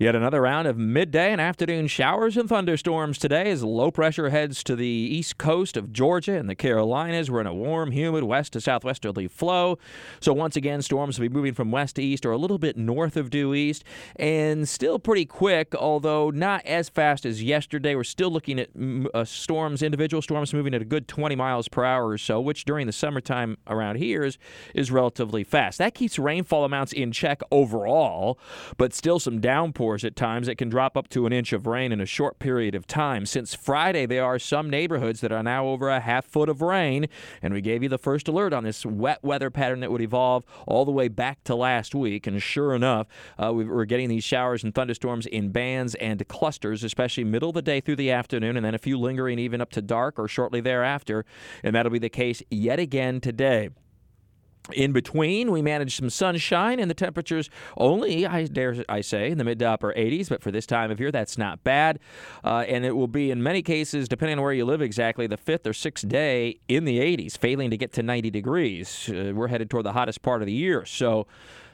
Yet another round of midday and afternoon showers and thunderstorms today as low pressure heads to the east coast of Georgia and the Carolinas. We're in a warm, humid west to southwesterly flow. So once again, storms will be moving from west to east or a little bit north of due east and still pretty quick, although not as fast as yesterday. We're still looking at uh, storms, individual storms moving at a good 20 miles per hour or so, which during the summertime around here is, is relatively fast. That keeps rainfall amounts in check overall, but still some downpours at times that can drop up to an inch of rain in a short period of time. Since Friday, there are some neighborhoods that are now over a half foot of rain, and we gave you the first alert on this wet weather pattern that would evolve all the way back to last week. And sure enough, uh, we're getting these showers and thunderstorms in bands and clusters, especially middle of the day through the afternoon, and then a few lingering even up to dark or shortly thereafter. And that'll be the case yet again today. In between, we managed some sunshine, and the temperatures only, I dare I say, in the mid to upper 80s. But for this time of year, that's not bad. Uh, and it will be, in many cases, depending on where you live exactly, the fifth or sixth day in the 80s, failing to get to 90 degrees. Uh, we're headed toward the hottest part of the year. So,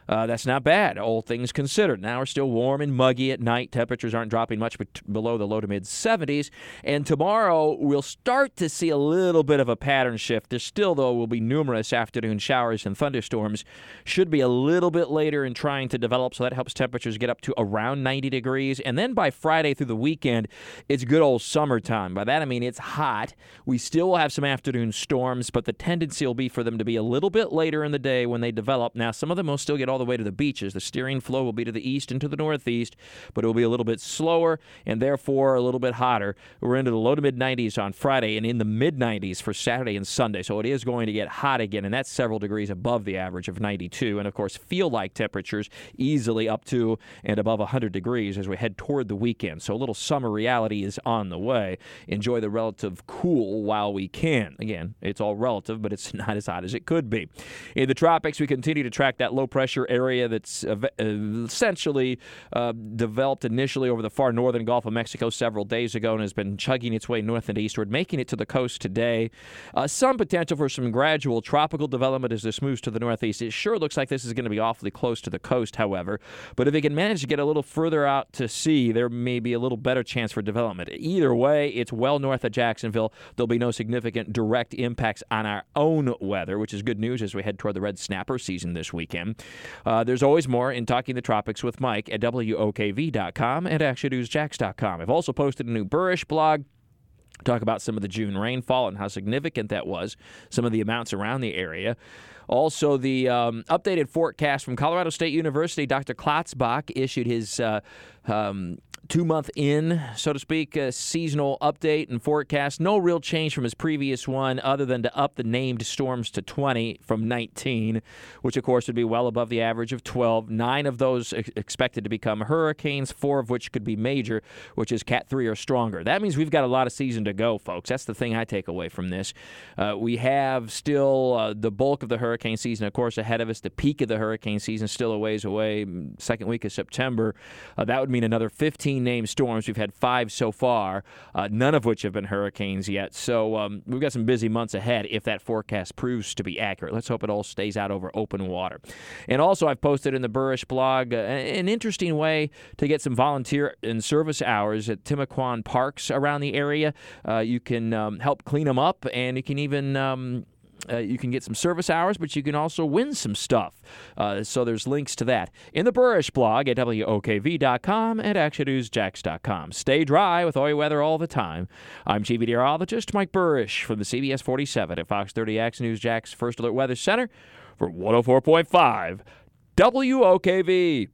uh, that's not bad, all things considered. Now we're still warm and muggy at night. Temperatures aren't dropping much below the low to mid 70s. And tomorrow we'll start to see a little bit of a pattern shift. There still, though, will be numerous afternoon showers and thunderstorms. Should be a little bit later in trying to develop, so that helps temperatures get up to around 90 degrees. And then by Friday through the weekend, it's good old summertime. By that I mean it's hot. We still will have some afternoon storms, but the tendency will be for them to be a little bit later in the day when they develop. Now, some of them will still get all all the way to the beaches. The steering flow will be to the east and to the northeast, but it will be a little bit slower and therefore a little bit hotter. We're into the low to mid 90s on Friday and in the mid 90s for Saturday and Sunday. So it is going to get hot again, and that's several degrees above the average of 92. And of course, feel like temperatures easily up to and above 100 degrees as we head toward the weekend. So a little summer reality is on the way. Enjoy the relative cool while we can. Again, it's all relative, but it's not as hot as it could be. In the tropics, we continue to track that low pressure area that's essentially uh, developed initially over the far northern Gulf of Mexico several days ago and has been chugging its way north and eastward, making it to the coast today. Uh, some potential for some gradual tropical development as this moves to the northeast. It sure looks like this is going to be awfully close to the coast, however. But if it can manage to get a little further out to sea, there may be a little better chance for development. Either way, it's well north of Jacksonville. There'll be no significant direct impacts on our own weather, which is good news as we head toward the red snapper season this weekend. Uh, there's always more in Talking the Tropics with Mike at WOKV.com and ActionNewsJax.com. I've also posted a new Buresh blog talk about some of the June rainfall and how significant that was, some of the amounts around the area. Also, the um, updated forecast from Colorado State University, Dr. Klotzbach issued his uh, um, two month in, so to speak, a seasonal update and forecast. No real change from his previous one other than to up the named storms to 20 from 19, which of course would be well above the average of 12. Nine of those expected to become hurricanes, four of which could be major, which is Cat 3 or stronger. That means we've got a lot of season to go, folks. That's the thing I take away from this. Uh, we have still uh, the bulk of the hurricane season, of course, ahead of us. The peak of the hurricane season still a ways away, second week of September. Uh, that would mean another 15 named storms. We've had five so far, uh, none of which have been hurricanes yet. So um, we've got some busy months ahead if that forecast proves to be accurate. Let's hope it all stays out over open water. And also, I've posted in the Buresh blog uh, an interesting way to get some volunteer and service hours at Timucuan parks around the area. Uh, you can um, help clean them up, and you can even um, uh, you can get some service hours, but you can also win some stuff. Uh, so there's links to that in the Buresh blog at WOKV.com and ActionNewsJax.com. Stay dry with all your weather all the time. I'm Chief Meteorologist Mike Buresh from the CBS 47 at Fox 30 Action News Jax First Alert Weather Center for 104.5 WOKV.